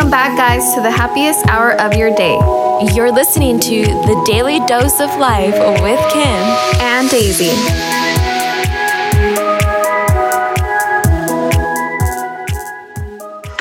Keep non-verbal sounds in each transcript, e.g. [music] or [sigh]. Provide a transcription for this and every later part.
Welcome back, guys, to the happiest hour of your day. You're listening to The Daily Dose of Life with Kim and Daisy.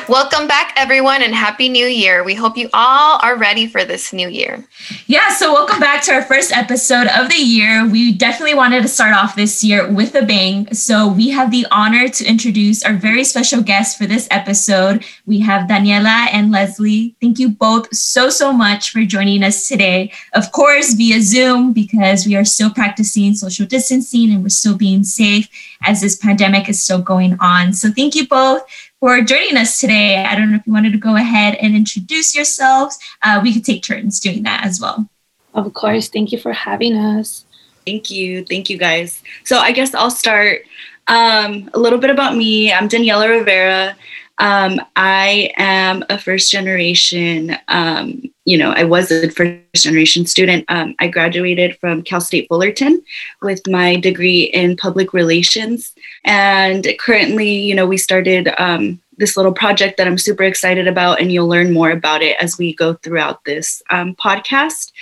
Welcome back, everyone, and Happy New Year. We hope you all are ready for this new year. Yeah, so welcome back to our first episode of the year. We definitely wanted to start off this year with a bang. So we have the honor to introduce our very special guests for this episode. We have Daniela and Leslie. Thank you both so, so much for joining us today. Of course, via Zoom, because we are still practicing social distancing and we're still being safe as this pandemic is still going on. So thank you both for joining us today. I don't know if you wanted to go ahead and introduce yourselves. Uh, we could take turns doing that as well. Of course. Thank you for having us. Thank you. Thank you, guys. So I guess I'll start. Um, a little bit about me. I'm Daniela Rivera. Um, I am a first generation, um, you know, I was a first generation student. Um, I graduated from Cal State Fullerton with my degree in public relations. And currently, you know, we started um, this little project that I'm super excited about, and you'll learn more about it as we go throughout this um, podcast.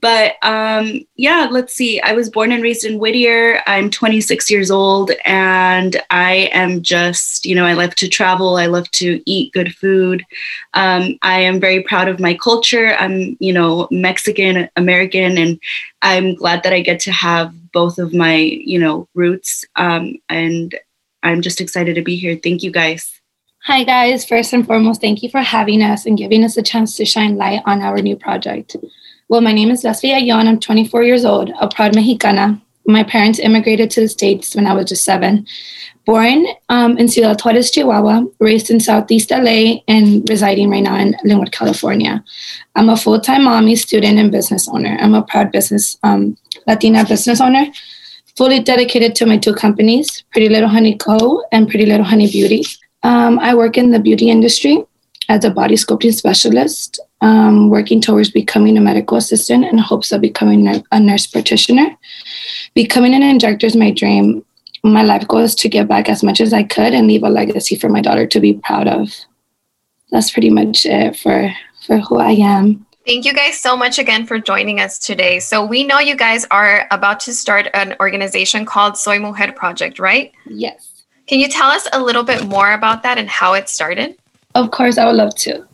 But um, yeah, let's see. I was born and raised in Whittier. I'm 26 years old, and I am just, you know, I love to travel. I love to eat good food. Um, I am very proud of my culture. I'm, you know, Mexican American, and I'm glad that I get to have both of my, you know, roots. Um, and I'm just excited to be here. Thank you guys. Hi, guys. First and foremost, thank you for having us and giving us a chance to shine light on our new project. Well, my name is Leslie Ayon. I'm 24 years old, a proud Mexicana. My parents immigrated to the States when I was just seven. Born um, in Ciudad Juarez, Chihuahua, raised in Southeast LA, and residing right now in Lynwood, California. I'm a full time mommy, student, and business owner. I'm a proud business, um, Latina business owner, fully dedicated to my two companies, Pretty Little Honey Co. and Pretty Little Honey Beauty. Um, I work in the beauty industry as a body sculpting specialist, um, working towards becoming a medical assistant in hopes of becoming a nurse practitioner. Becoming an injector is my dream. My life goal is to give back as much as I could and leave a legacy for my daughter to be proud of. That's pretty much it for, for who I am. Thank you guys so much again for joining us today. So, we know you guys are about to start an organization called Soy Mujer Project, right? Yes. Can you tell us a little bit more about that and how it started? Of course, I would love to.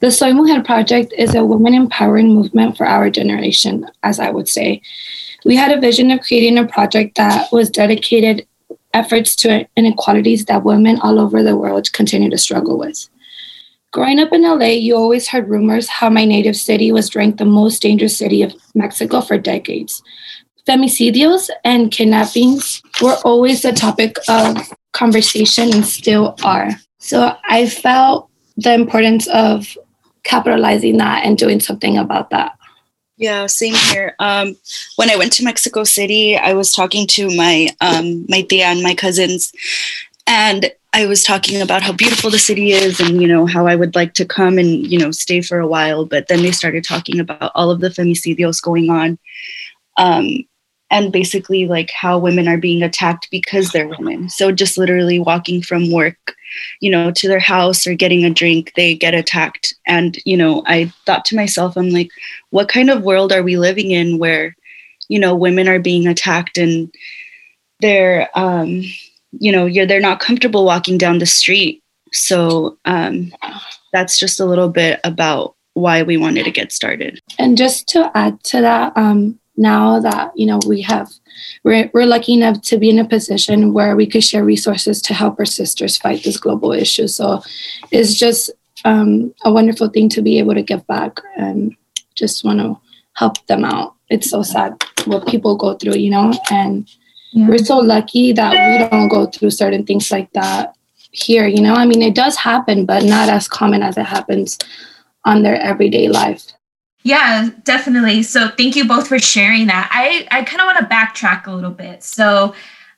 The Soy Mujer Project is a women empowering movement for our generation, as I would say. We had a vision of creating a project that was dedicated efforts to inequalities that women all over the world continue to struggle with. Growing up in LA, you always heard rumors how my native city was ranked the most dangerous city of Mexico for decades. Femicidios and kidnappings were always the topic of conversation and still are. So I felt the importance of capitalizing that and doing something about that. Yeah, same here. Um, when I went to Mexico City, I was talking to my um, my tia and my cousins, and I was talking about how beautiful the city is, and you know how I would like to come and you know stay for a while. But then they started talking about all of the femicidios going on, um, and basically like how women are being attacked because they're women. So just literally walking from work, you know, to their house or getting a drink, they get attacked. And, you know, I thought to myself, I'm like, what kind of world are we living in where, you know, women are being attacked and they're, um, you know, you're, they're not comfortable walking down the street. So um, that's just a little bit about why we wanted to get started. And just to add to that, um, now that you know we have we're, we're lucky enough to be in a position where we could share resources to help our sisters fight this global issue. So it's just um, a wonderful thing to be able to give back and just want to help them out. It's so sad what people go through you know and yeah. we're so lucky that we don't go through certain things like that here you know? I mean it does happen but not as common as it happens on their everyday life yeah, definitely. So thank you both for sharing that. I, I kind of want to backtrack a little bit. So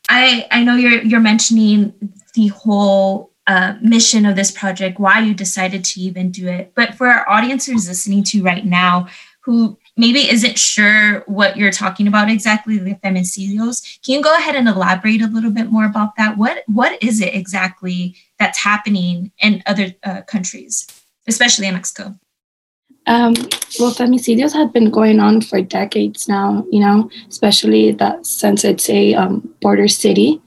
I I know you're you're mentioning the whole uh, mission of this project, why you decided to even do it. But for our audience who's listening to right now, who maybe isn't sure what you're talking about exactly, the femicidios, can you go ahead and elaborate a little bit more about that? What what is it exactly that's happening in other uh, countries? especially in Mexico? Um, well, femicidios have been going on for decades now, you know, especially that since it's a um, border city.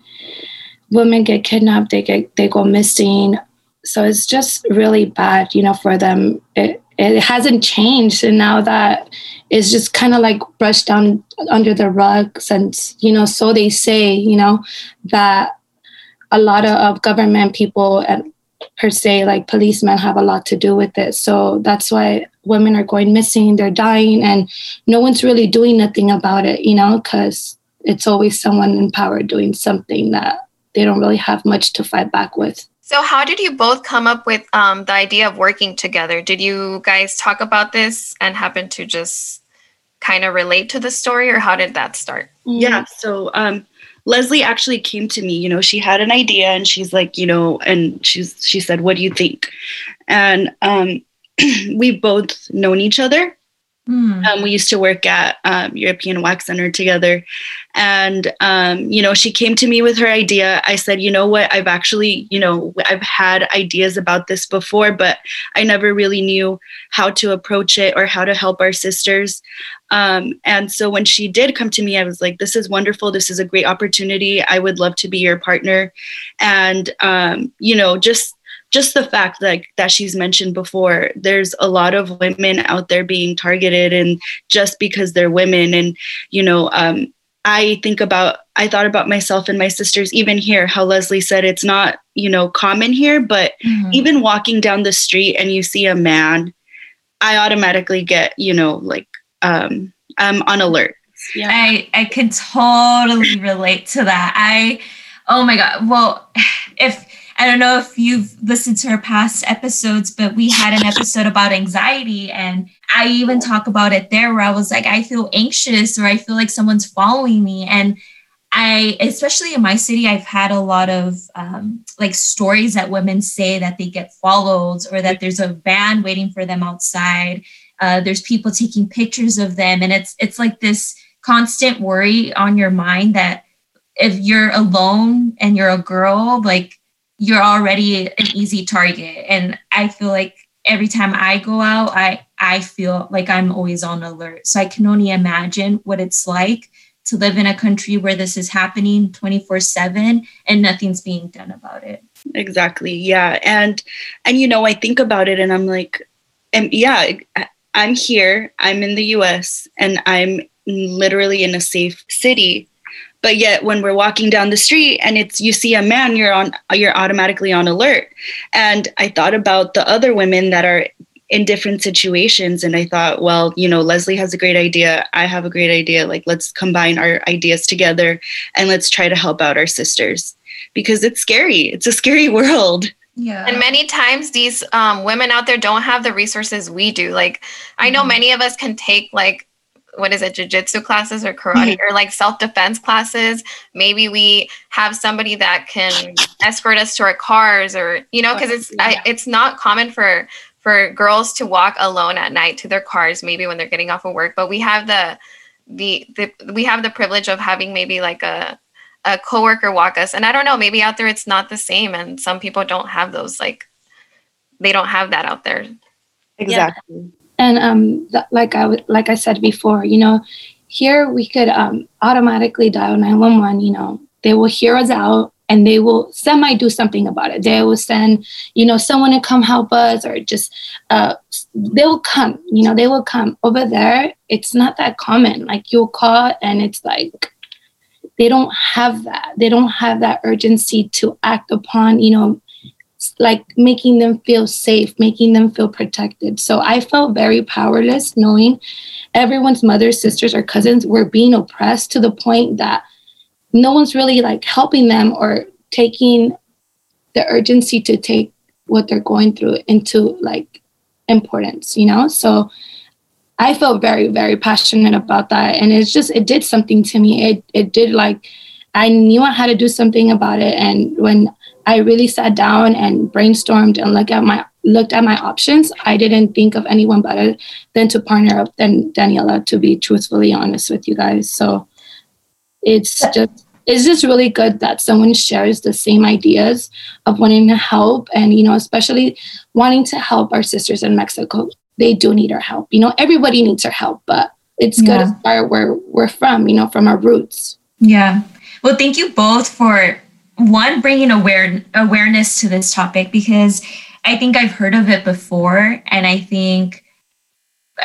Women get kidnapped, they get they go missing. So it's just really bad, you know, for them. It it hasn't changed, and now that it's just kind of like brushed down under the rug since, you know, so they say, you know, that a lot of, of government people and per se like policemen have a lot to do with it. So that's why women are going missing they're dying and no one's really doing nothing about it you know because it's always someone in power doing something that they don't really have much to fight back with. So how did you both come up with um, the idea of working together? Did you guys talk about this and happen to just kind of relate to the story or how did that start? Yeah so um, Leslie actually came to me, you know, she had an idea and she's like, you know, and she's she said, "What do you think?" And um [clears throat] we've both known each other. Mm. Um, we used to work at um, European Wax Center together. And, um, you know, she came to me with her idea. I said, you know what? I've actually, you know, I've had ideas about this before, but I never really knew how to approach it or how to help our sisters. Um, and so when she did come to me, I was like, this is wonderful. This is a great opportunity. I would love to be your partner. And, um, you know, just just the fact that that she's mentioned before there's a lot of women out there being targeted and just because they're women and you know um, i think about i thought about myself and my sisters even here how leslie said it's not you know common here but mm-hmm. even walking down the street and you see a man i automatically get you know like um, I'm on alert. Yeah. I, I can totally relate to that. I, oh my God. Well, [sighs] if, I don't know if you've listened to our past episodes, but we had an episode about anxiety. And I even talk about it there where I was like, I feel anxious or I feel like someone's following me. And I, especially in my city, I've had a lot of um, like stories that women say that they get followed or that there's a van waiting for them outside uh, there's people taking pictures of them, and it's it's like this constant worry on your mind that if you're alone and you're a girl, like you're already an easy target. And I feel like every time I go out, I I feel like I'm always on alert. So I can only imagine what it's like to live in a country where this is happening 24/7 and nothing's being done about it. Exactly. Yeah. And and you know, I think about it and I'm like and yeah, I'm here, I'm in the US, and I'm literally in a safe city. But yet when we're walking down the street and it's you see a man, you're on you're automatically on alert. And I thought about the other women that are in different situations and I thought, well, you know, Leslie has a great idea, I have a great idea, like let's combine our ideas together and let's try to help out our sisters because it's scary. It's a scary [laughs] world. Yeah. And many times these um, women out there don't have the resources we do. Like, I know mm-hmm. many of us can take like what is it jiu-jitsu classes or karate mm-hmm. or like self-defense classes maybe we have somebody that can escort us to our cars or you know because it's yeah. I, it's not common for for girls to walk alone at night to their cars maybe when they're getting off of work but we have the the, the we have the privilege of having maybe like a a coworker walk us and i don't know maybe out there it's not the same and some people don't have those like they don't have that out there exactly yeah. And um like i like i said before you know here we could um automatically dial 911 you know. They will hear us out and they will semi do something about it. They will send you know someone to come help us or just uh they will come you know they will come. Over there it's not that common. Like you'll call and it's like they don't have that. They don't have that urgency to act upon you know like making them feel safe making them feel protected so i felt very powerless knowing everyone's mothers sisters or cousins were being oppressed to the point that no one's really like helping them or taking the urgency to take what they're going through into like importance you know so I felt very, very passionate about that. And it's just, it did something to me. It, it did like, I knew I had to do something about it. And when I really sat down and brainstormed and looked at my looked at my options, I didn't think of anyone better than to partner up than Daniela, to be truthfully honest with you guys. So it's just it's just really good that someone shares the same ideas of wanting to help and you know especially wanting to help our sisters in mexico they do need our help you know everybody needs our help but it's good Yeah. to start where we're from you know from our roots Yeah. Well, thank you both for one bringing aware awareness to this topic because I think I've heard of it before, and I think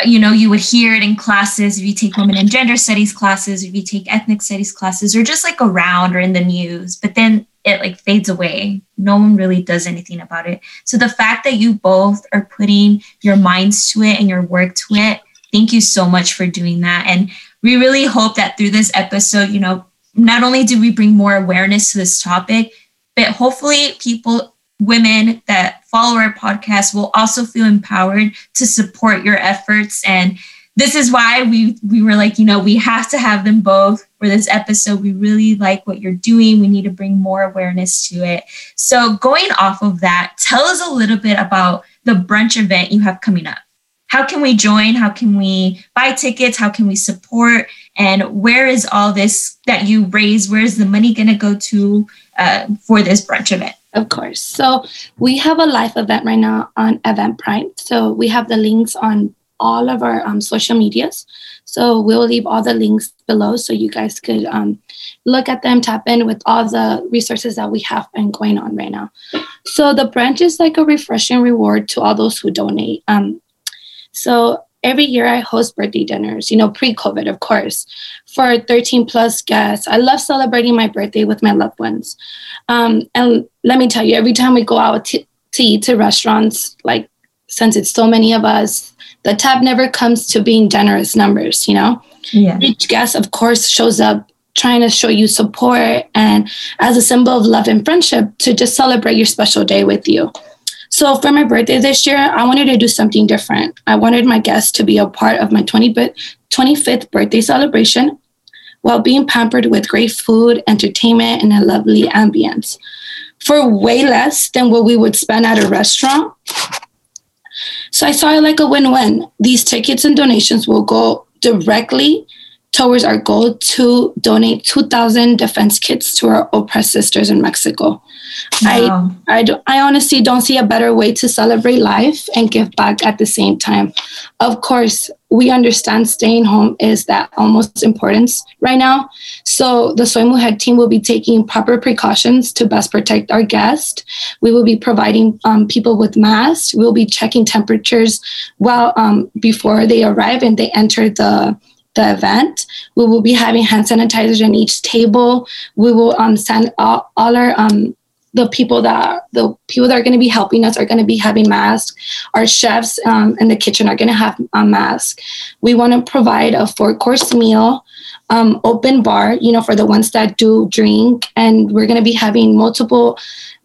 you know you would hear it in classes if you take women and gender studies classes, if you take ethnic studies classes, or just like around or in the news. But then it like fades away. No one really does anything about it. So the fact that you both are putting your minds to it and your work to it, thank you so much for doing that. And we really hope that through this episode, you know, not only do we bring more awareness to this topic, but hopefully people, women that follow our podcast will also feel empowered to support your efforts. And this is why we we were like, you know, we have to have them both for this episode. We really like what you're doing. We need to bring more awareness to it. So going off of that, tell us a little bit about the brunch event you have coming up how can we join how can we buy tickets how can we support and where is all this that you raise where's the money going to go to uh, for this brunch event Of course. So we have a live event right now on Eventbrite. So we have the links on all of our um, social medias. So we'll leave all the links below so you guys could um, look at them, tap in with all the resources that we have been going on right now. So the brunch is like a refreshing reward to all those who donate. Um, so every year I host birthday dinners, you know, pre-COVID, of course, for 13 plus guests. I love celebrating my birthday with my loved ones. Um, and let me tell you, every time we go out to, to eat to restaurants, like since it's so many of us, the tab never comes to being generous numbers, you know? yeah Each guest, of course, shows up trying to show you support and as a symbol of love and friendship to just celebrate your special day with you. So for my birthday this year, I wanted to do something different. I wanted my guests to be a part of my 20 25th birthday celebration while being pampered with great food, entertainment, and a lovely ambience for way less than what we would spend at a restaurant. So I saw it like a win win. These tickets and donations will go directly towards our goal to donate 2,000 defense kits to our oppressed sisters in Mexico. I I, do, I honestly don't see a better way to celebrate life and give back at the same time. Of course, we understand staying home is that almost importance right now. So the Soy Mujer team will be taking proper precautions to best protect our guests. We will be providing um, people with masks. We'll be checking temperatures well um, before they arrive and they enter the the event. We will be having hand sanitizers in each table. We will um, send all, all our um, the people that the people that are going to be helping us are going to be having masks. Our chefs um, in the kitchen are going to have a mask. We want to provide a four course meal, um, open bar, you know, for the ones that do drink, and we're going to be having multiple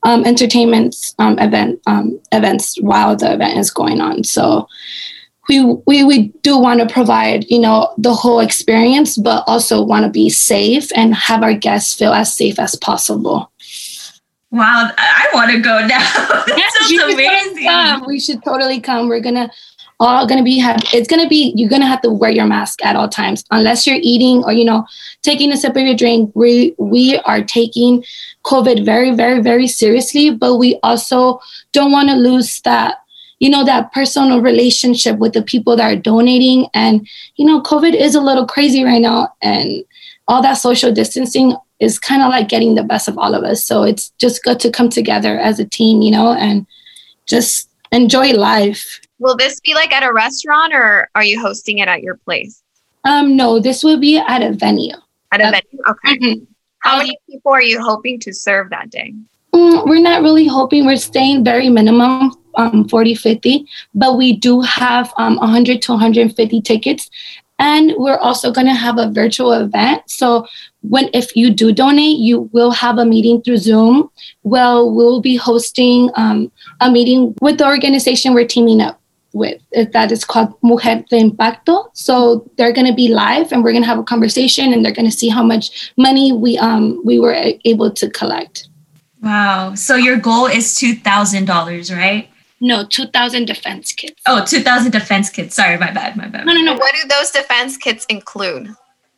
um, entertainments um, event um, events while the event is going on. So we we, we do want to provide you know the whole experience but also want to be safe and have our guests feel as safe as possible. Wow i want to go now. [laughs] That sounds amazing. come. we should totally come. We're gonna all gonna be have it's gonna be you're gonna have to wear your mask at all times. Unless you're eating or you know taking a sip of your drink we we are taking covid very very very seriously but we also don't want to lose that you know that personal relationship with the people that are donating and you know covid is a little crazy right now and all that social distancing is kind of like getting the best of all of us so it's just good to come together as a team you know and just enjoy life Will this be like at a restaurant or are you hosting it at your place? um no this will be at a venue At a Yep. venue? Okay. How many people are you hoping to serve that day? Mm, we're not really hoping we're staying very minimum um 40 50 but we do have um 100 to 150 tickets. And we're also going to have a virtual event. So when if you do donate you will have a meeting through zoom. Well we'll be hosting um, a meeting with the organization we're teaming up with that is called mujer de impacto. So they're going to be live and we're going to have a conversation and they're going to see how much money we um we were able to collect. Wow. So your goal is $2000 right No, 2,000 defense kits. oh 2000 defense kits sorry my bad my bad No, no, no. What do those defense kits include?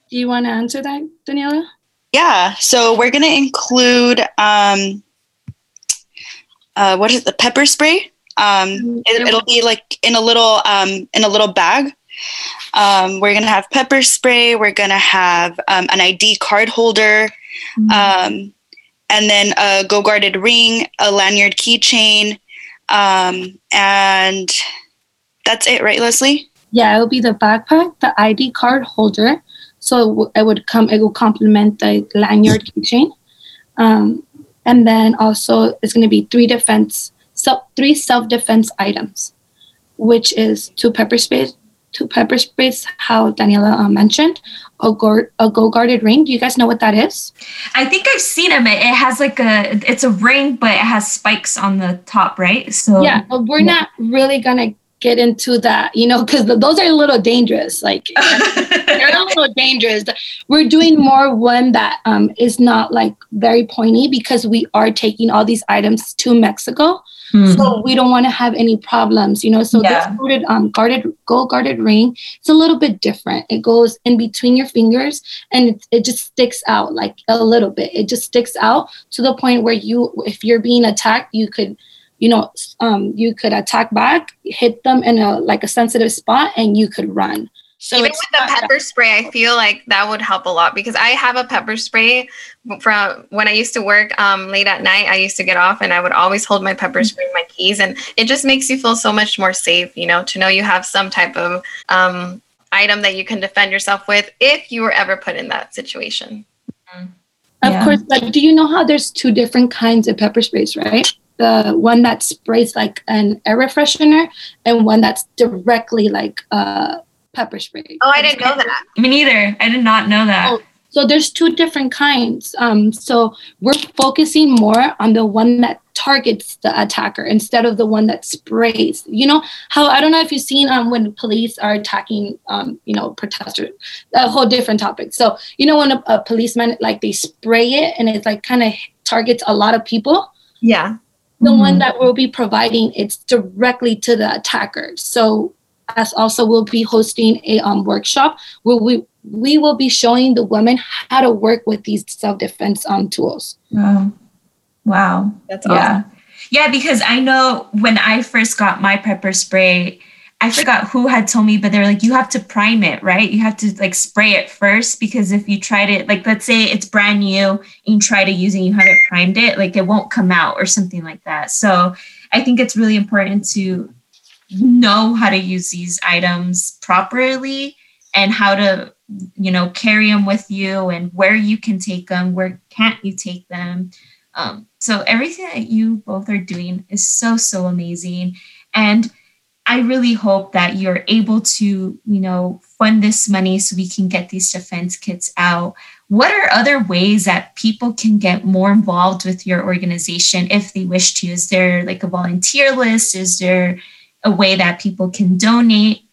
Do you want to answer that, Daniela? Yeah, so we're gonna include um, uh, what is the pepper spray? Um, it, it'll be like in a little um, in a little bag. Um, we're gonna have pepper spray. We're gonna have um, an ID card holder, um, and then a Go Guarded ring, a lanyard keychain, um, and that's it, right, Leslie? Yeah, it will be the backpack, the ID card holder. So it, w- it would come, it will complement the lanyard keychain. Um, and then also it's going to be three defense, so three self defense items, which is two pepper sprays, two pepper sprays, how Daniela uh, mentioned, a, go- a go guarded ring. Do you guys know what that is? I think I've seen them. It, it has like a, it's a ring, but it has spikes on the top, right? So yeah, but we're Yeah. not really to get into that, you know, because those are a little dangerous. Like, [laughs] they're a little dangerous. We're doing more one that um, is not like very pointy because we are taking all these items to Mexico. Hmm. So we don't want to have any problems, you know. So Yeah. this guarded, um, guarded, gold guarded ring, it's a little bit different. It goes in between your fingers and it, it just sticks out like a little bit. It just sticks out to the point where you, if you're being attacked, you could, you know, um, you could attack back, hit them in a like a sensitive spot, and you could run. So Even with the not- pepper spray, I feel like that would help a lot because I have a pepper spray from when I used to work um, late at night. I used to get off and I would always hold my pepper spray in my keys, and it just makes you feel so much more safe, you know, to know you have some type of um, item that you can defend yourself with if you were ever put in that situation. Of Yeah. course, but do you know how there's two different kinds of pepper sprays, right? The one that sprays like an air freshener and one that's directly like uh, pepper spray. Oh, I didn't know that. Me neither. I did not know that. Oh. So there's two different kinds. Um, so we're focusing more on the one that targets the attacker instead of the one that sprays. You know how I don't know if you've seen um, when police are attacking, um, you know, protesters. A whole different topic. So you know when a, a policeman like they spray it and it like kind of targets a lot of people. Yeah. The Mhm. one that we'll be providing it's directly to the attacker. So as also we'll be hosting a um, workshop where we we will be showing the women how to work with these self-defense um, tools. Wow. Wow. That's awesome. Yeah. Yeah, because I know when I first got my pepper spray, I forgot who had told me, but they're like, you have to prime it, right? You have to like spray it first because if you tried it, like let's say it's brand new and you try to use it, and you haven't primed it, like it won't come out or something like that. So I think it's really important to know how to use these items properly and how to you know carry them with you and where you can take them where can't you take them. Um, so everything that you both are doing is so so amazing. And i really hope that you're able to you know fund this money so we can get these defense kits out. What are other ways that people can get more involved with your organization if they wish to? Is there like a volunteer list? Is there a way that people can donate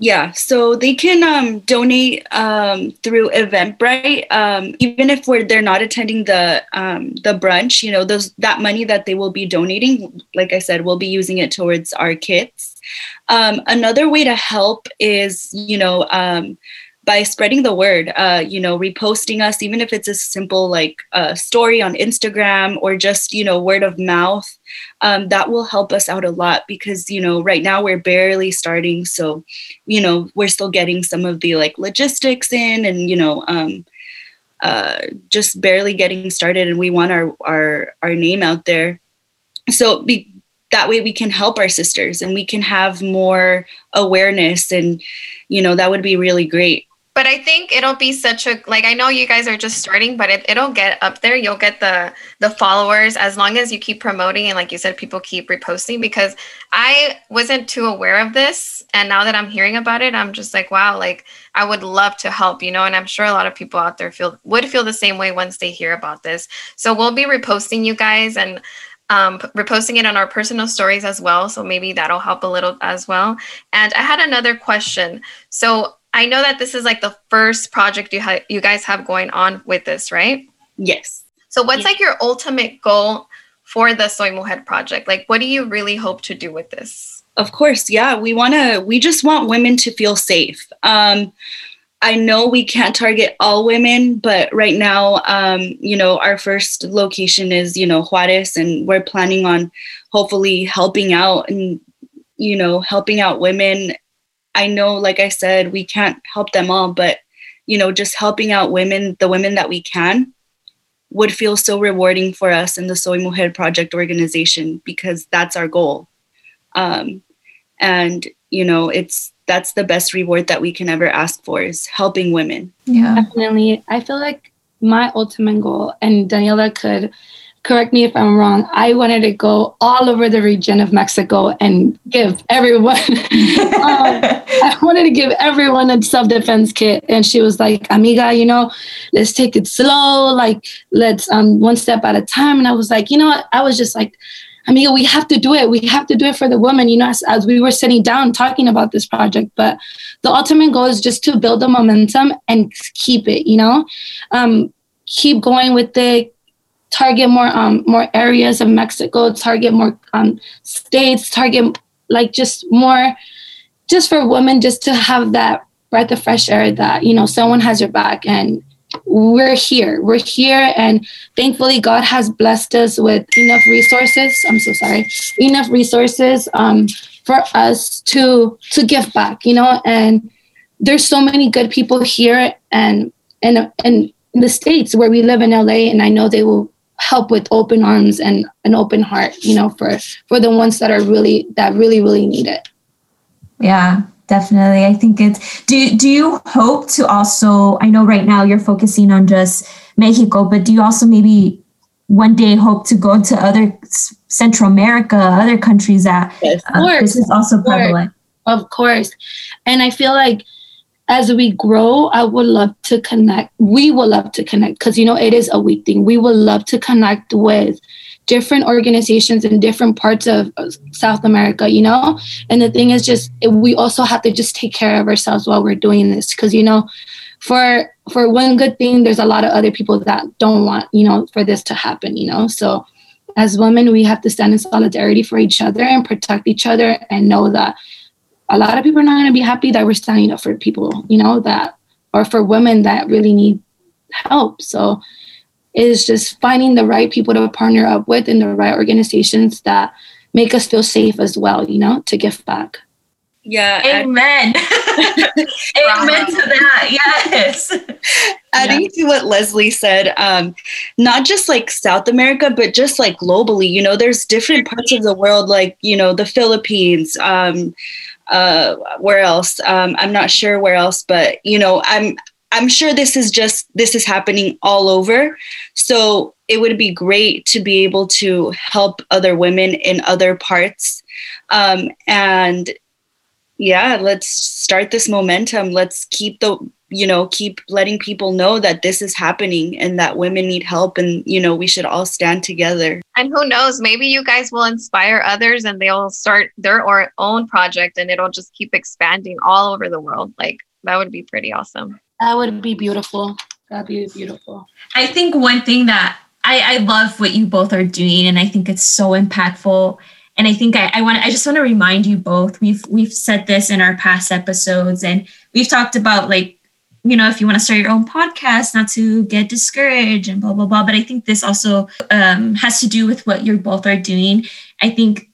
Yeah, so they can um, donate um, through Eventbrite, um, even if they're not attending the um, the brunch. You know, those that money that they will be donating, like I said, we'll be using it towards our kits. Um, another way to help is, you know, um, by spreading the word. Uh, you know, reposting us, even if it's a simple like uh, story on Instagram or just you know word of mouth. Um, that will help us out a lot because you know right now we're barely starting, so you know we're still getting some of the like logistics in and you know um uh just barely getting started and we want our our our name out there. So be, that way we can help our sisters and we can have more awareness and you know that would be really great But I think it'll be such a like I know you guys are just starting, but it, it'll get up there. You'll get the the followers as long as you keep promoting and like you said, people keep reposting because I wasn't too aware of this. And now that I'm hearing about it, I'm just like, wow, like I would love to help, you know, and I'm sure a lot of people out there feel would feel the same way once they hear about this. So we'll be reposting you guys and um, reposting it on our personal stories as well. So maybe that'll help a little as well. And I had another question. So I know that this is like the first project you ha- you guys have going on with this, right? yes So what's like your ultimate goal for the Soy Mujer project? Like what do you really hope to do with this? Of course, yeah. We want to. We just want women to feel safe. Um, I know we can't target all women, but right now, um, you know, our first location is, you know, Juarez, and we're planning on hopefully helping out and, you know, helping out women. I know, like I said, we can't help them all, but, you know, just helping out women, the women that we can, would feel so rewarding for us in the Soy Mujer Project organization because that's our goal. Um, and, you know, it's, that's the best reward that we can ever ask for is helping women. Yeah. Definitely. I feel like my ultimate goal, and Daniela could correct me if I'm wrong, I wanted to go all over the region of Mexico and give everyone, [laughs] um, I wanted to give everyone a self defense kit. And she was like, Amiga, you know, let's take it slow, like, let's um, one step at a time. And I was like, you know what? I was just like, Amiga, we have to do it. We have to do it for the women, you know, as, as we were sitting down talking about this project. But the ultimate goal is just to build the momentum and keep it, you know, um, keep going with it, target more um, more areas of Mexico, target more um, states, target like just more, just for women, just to have that breath of fresh air that you know someone has your back and we're here. We're here and thankfully god has blessed us with enough resources i'm so sorry enough resources um, for us to to give back you know and there's so many good people here and and and in the states where we live in la and i know they will help with open arms and an open heart you know for for the ones that are really that really really need it. Yeah definitely. I think it's do do you hope to also i know right now you're focusing on just mexico but do you also maybe one day hope to go to other central america other countries that yes, uh, this is also prevalent? Of course. And i feel like as we grow, I would love to connect. We would love to connect because, you know, it is a week thing. We would love to connect with different organizations in different parts of South America, you know? And the thing is just, we also have to just take care of ourselves while we're doing this because, you know, for for one good thing there's a lot of other people that don't want you know for this to happen you know so as women we have to stand in solidarity for each other and protect each other and know that a lot of people are not going to be happy that we're standing up for people, you know, that or for women that really need help. So it's just finding the right people to partner up with and the right organizations that make us feel safe as well, you know, to give back. Yeah. Amen. [laughs] Amen to that. Yes. Adding yeah. to what Leslie said, um, not just like South America, but just like globally, you know, there's different parts of the world, like, you know, the Philippines, um, uh, where else? Um, I'm not sure where else, but you know, I'm I'm sure this is just this is happening all over. So it would be great to be able to help other women in other parts. Um, and yeah, let's start this momentum. Let's keep the you know keep letting people know that this is happening and that women need help and you know we should all stand together. And who knows maybe you guys will inspire others and they'll start their or own project and it'll just keep expanding all over the world. Like that would be pretty awesome. That would be beautiful. That'd be beautiful. I think one thing that i i love what you both are doing and i think it's so impactful. And I think I, I want I just want to remind you both. We've we've said this in our past episodes, and we've talked about like you know, if you want to start your own podcast, not to get discouraged and blah, blah, blah. But I think this also um, has to do with what you both are doing. I think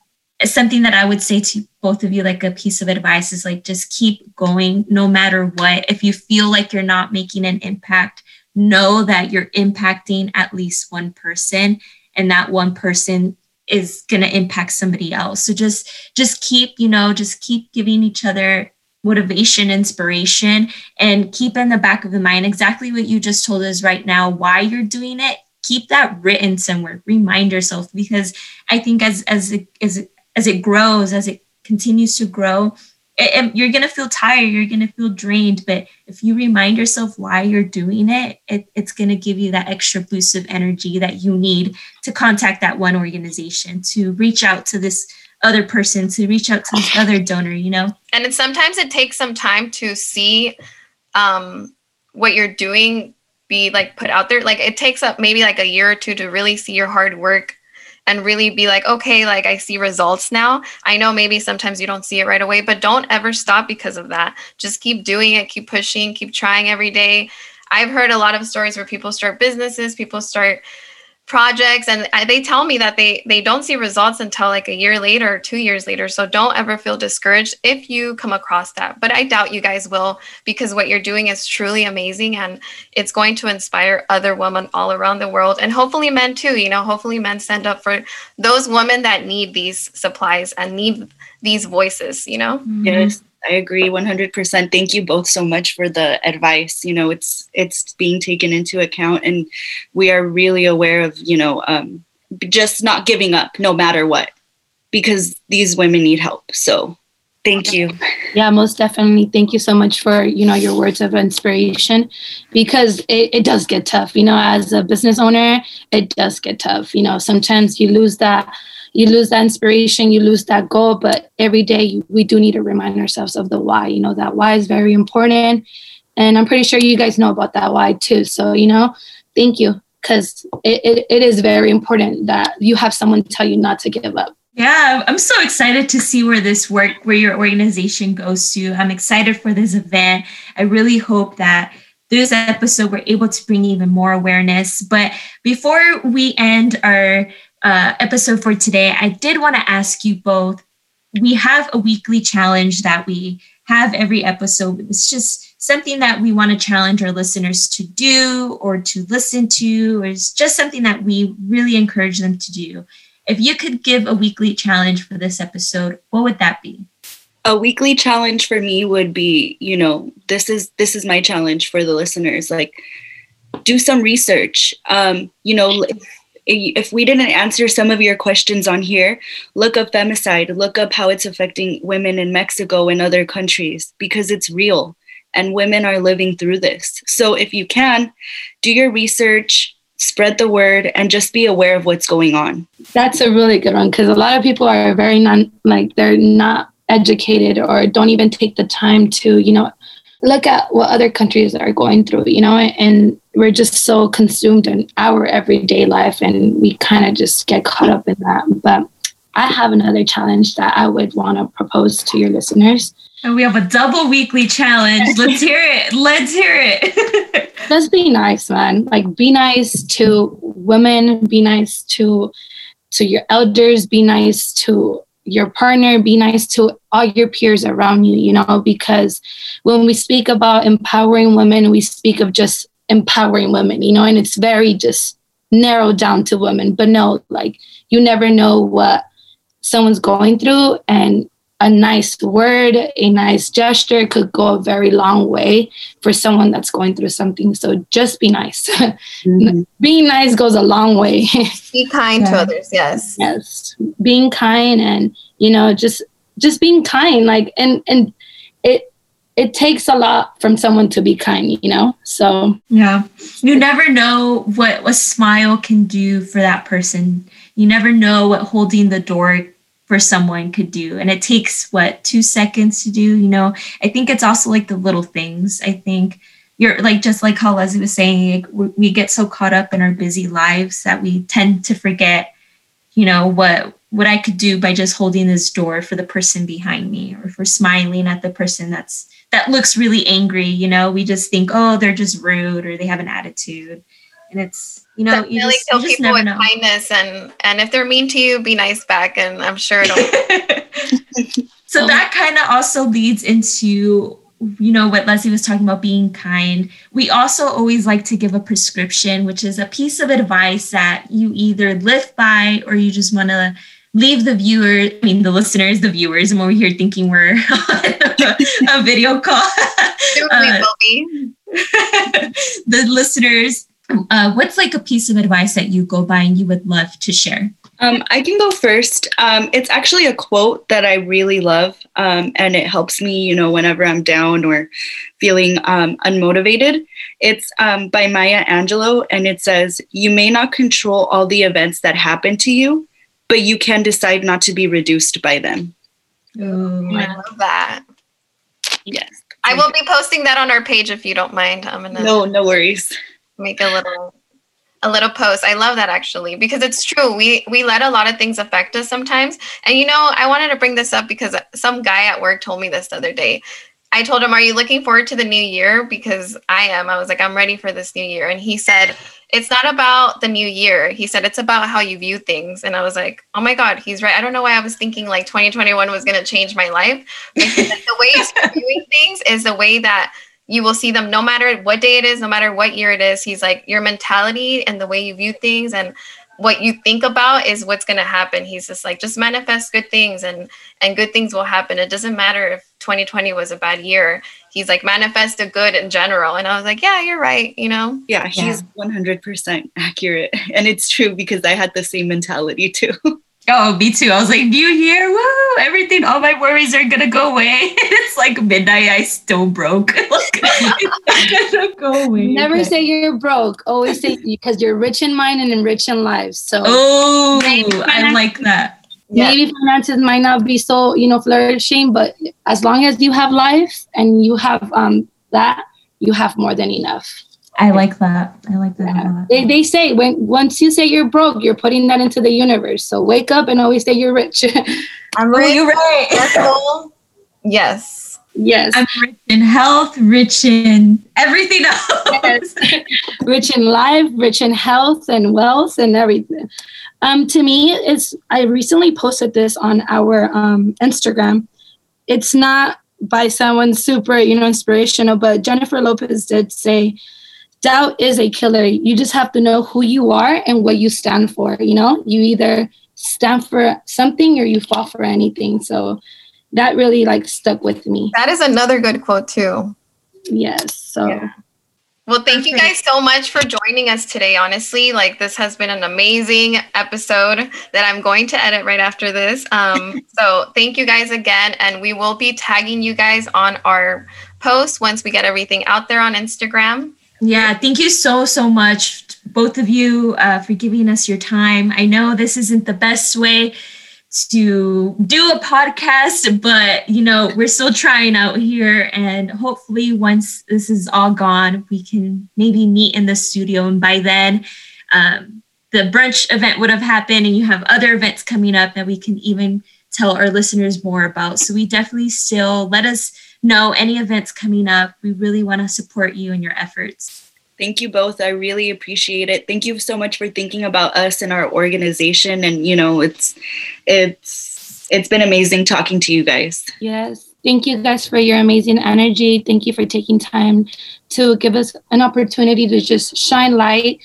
something that I would say to both of you, like a piece of advice, is like just keep going no matter what. If you feel like you're not making an impact, know that you're impacting at least one person, and that one person is going to impact somebody else. So just just keep, you know, just keep giving each other motivation, inspiration, and keep in the back of the mind exactly what you just told us right now, why you're doing it. Keep that written somewhere. Remind yourself because I think as as it as it, as it grows, as it continues to grow, it, it, you're gonna feel tired. You're gonna feel drained. But if you remind yourself why you're doing it, it it's gonna give you that extra boost of energy that you need to contact that one organization, to reach out to this other person to reach out to this other donor you know and it, sometimes it takes some time to see um, what you're doing be like put out there like it takes up maybe like a year or two to really see your hard work and really be like, okay, like I see results now. I know maybe sometimes you don't see it right away, but don't ever stop because of that. Just keep doing it, keep pushing, keep trying every day. I've heard a lot of stories where people start businesses, people start projects and they tell me that they they don't see results until like a year later two years later so don't ever feel discouraged if you come across that but i doubt you guys will because what you're doing is truly amazing and it's going to inspire other women all around the world and hopefully men too you know hopefully men stand up for those women that need these supplies and need these voices you know? Yes I agree 100%. Thank you both so much for the advice. You know, it's it's being taken into account and we are really aware of, you know, um, just not giving up no matter what because these women need help. So, thank you. Yeah, most definitely. Thank you so much for, you know, your words of inspiration because it, it does get tough. You know, as a business owner, it does get tough. You know, sometimes you lose that you lose that inspiration, you lose that goal. But every day we do need to remind ourselves of the why. You know, that why is very important. And I'm pretty sure you guys know about that why too. So, you know, thank you because it, it, it is very important that you have someone tell you not to give up. Yeah, I'm so excited to see where this work, where your organization goes to. I'm excited for this event. I really hope that this episode we're able to bring even more awareness. But before we end our uh, episode for today, I did want to ask you both. We have a weekly challenge that we have every episode. It's just something that we want to challenge our listeners to do or to listen to, or it's just something that we really encourage them to do. If you could give a weekly challenge for this episode, what would that be? a weekly challenge for me would be you know this is this is my challenge for the listeners like do some research um you know if we didn't answer some of your questions on here, look up femicide, look up how it's affecting women in Mexico and other countries because it's real and women are living through this. So if you can, do your research, spread the word, and just be aware of what's going on. That's a really good one because a lot of people are very non like they're not educated or don't even take the time to, you know, look at what other countries are going through, you know, and we're just so consumed in our everyday life and we kind of just get caught up in that. But I have another challenge that I would want to propose to your listeners. And we have a double weekly challenge. [laughs] Let's hear it. Let's hear it. [laughs] Just be nice, man. Like be nice to women, be nice to to your elders, be nice to your partner, be nice to all your peers around you, you know, because when we speak about empowering women, we speak of just empowering women, you know, and it's very just narrowed down to women. But no, like you never know what someone's going through and a nice word, a nice gesture could go a very long way for someone that's going through something. So just be nice. [laughs] Mm-hmm. Being nice goes a long way. [laughs] be kind yeah. to others. Yes. Yes. Being kind and, you know, just just being kind. Like and and it it takes a lot from someone to be kind, you know? So Yeah. You never know what a smile can do for that person. You never know what holding the door for someone could do. And it takes what two seconds to do you know? I think it's also like the little things. I think you're like just like how leslie was saying we get so caught up in our busy lives that we tend to forget you know what what i could do by just holding this door for the person behind me or for smiling at the person that's that looks really angry you know? We just think oh they're just rude or they have an attitude. And it's you know, you just, kill you just people with know. kindness, and and if they're mean to you, be nice back, and I'm sure it'll. [laughs] so that kind of also leads into you know what Leslie was talking about being kind. We also always like to give a prescription, which is a piece of advice that you either live by or you just want to leave the viewer, I mean the listeners, the viewers, and we're here thinking we're [laughs] on a video call. uh, [laughs] the listeners uh, what's like a piece of advice that you go by and you would love to share? Um, I can go first. Um, it's actually a quote that I really love, um, and it helps me, you know, whenever I'm down or feeling um, unmotivated. It's um, by Maya Angelou, and it says, You may not control all the events that happen to you, but you can decide not to be reduced by them. Oh, I love that. Yes. I will be posting that on our page if you don't mind. I'm gonna No, no worries make a little a little post. I love that actually because it's true. We we let a lot of things affect us sometimes. And you know, I wanted to bring this up because some guy at work told me this the other day. I told him, "Are you looking forward to the new year?" Because I am. I was like, "I'm ready for this new year." And he said, "It's not about the new year." He said, "It's about how you view things." And I was like, "Oh my god, he's right." I don't know why I was thinking like 2021 was going to change my life. The way you're [laughs] viewing things is the way that you will see them no matter what day it is, no matter what year it is. He's like, your mentality and the way you view things and what you think about is what's going to happen. He's just like, just manifest good things and and good things will happen. It doesn't matter if 2020 was a bad year. He's like, manifest a good in general. And I was like, yeah, you're right. You know? Yeah, he's yeah. 100% accurate. [laughs] And it's true because I had the same mentality too. [laughs] Oh, me too. I was like, New Year, woo! Everything, all my worries are gonna go away. [laughs] it's like midnight, I still broke. [laughs] it's gonna go away. Never but... say you're broke. Always say because you're rich in mind and rich in life. So oh, I like that. Maybe finances might not be so you know flourishing, but as long as you have life and you have um that, you have more than enough. I like that. I like that. Yeah. They, they say when once you say you're broke, you're putting that into the universe. So wake up and always say you're rich. [laughs] I'm rich. You're right. yes. Yes. I'm rich in health, rich in everything else. Yes. [laughs] [laughs] rich in life, rich in health and wealth and everything. Um, to me, it's I recently posted this on our um, Instagram. It's not by someone super, you know, inspirational, but Jennifer Lopez did say doubt is a killer. You just have to know who you are and what you stand for. You know, you either stand for something or you fall for anything. So that really like stuck with me. That is another good quote too. Yes. So yeah. Well, thank you guys so much for joining us today. Honestly, like this has been an amazing episode that I'm going to edit right after this. Um, [laughs] so thank you guys again, and we will be tagging you guys on our post once we get everything out there on Instagram. Yeah, thank you so, so much, both of you, uh, for giving us your time. I know this isn't the best way to do a podcast, but you know, we're still trying out here. And hopefully, once this is all gone, we can maybe meet in the studio. And by then, um, the brunch event would have happened, and you have other events coming up that we can even tell our listeners more about. So, we definitely still let us know any events coming up. We really want to support you and your efforts. Thank you both. I really appreciate it. Thank you so much for thinking about us and our organization. And you know, it's it's it's been amazing talking to you guys. Yes. Thank you guys for your amazing energy. Thank you for taking time to give us an opportunity to just shine light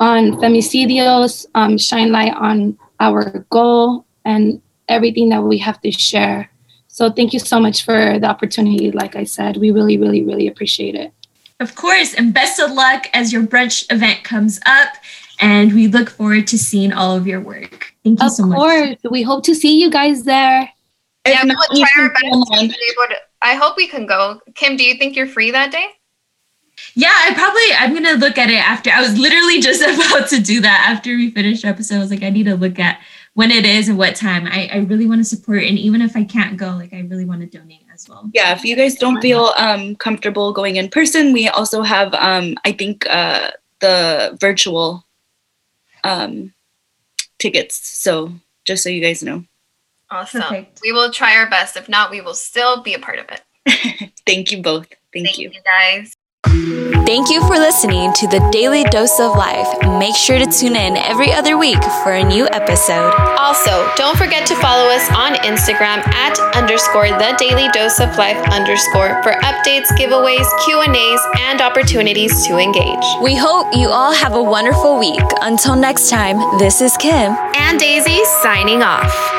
on femicidios, um, shine light on our goal and everything that we have to share. So thank you so much for the opportunity. Like I said, we really, really, really appreciate it. Of course, and best of luck as your brunch event comes up. And we look forward to seeing all of your work. Thank you of so much. Of course. We hope to see you guys there. Yeah, we'll try our best to be able to. I hope we can go. Kim, do you think you're free that day? Yeah, I probably I'm gonna look at it after. I was literally just [laughs] about to do that after we finished episode. I was like, I need to look at when it is and what time. I, I really want to support and even if I can't go, like I really want to donate as well. Yeah, if you guys don't feel um, comfortable going in person, we also have um, I think uh, the virtual um, tickets. So just so you guys know. Awesome. Perfect. We will try our best. If not, we will still be a part of it. [laughs] Thank you both. Thank, Thank you. you guys. Thank you for listening to the Daily Dose of Life. Make sure to tune in every other week for a new episode. Also, don't forget to follow us on Instagram at underscore the Daily Dose of Life underscore for updates, giveaways, Q and A's, and opportunities to engage. We hope you all have a wonderful week. Until next time, this is Kim and Daisy signing off.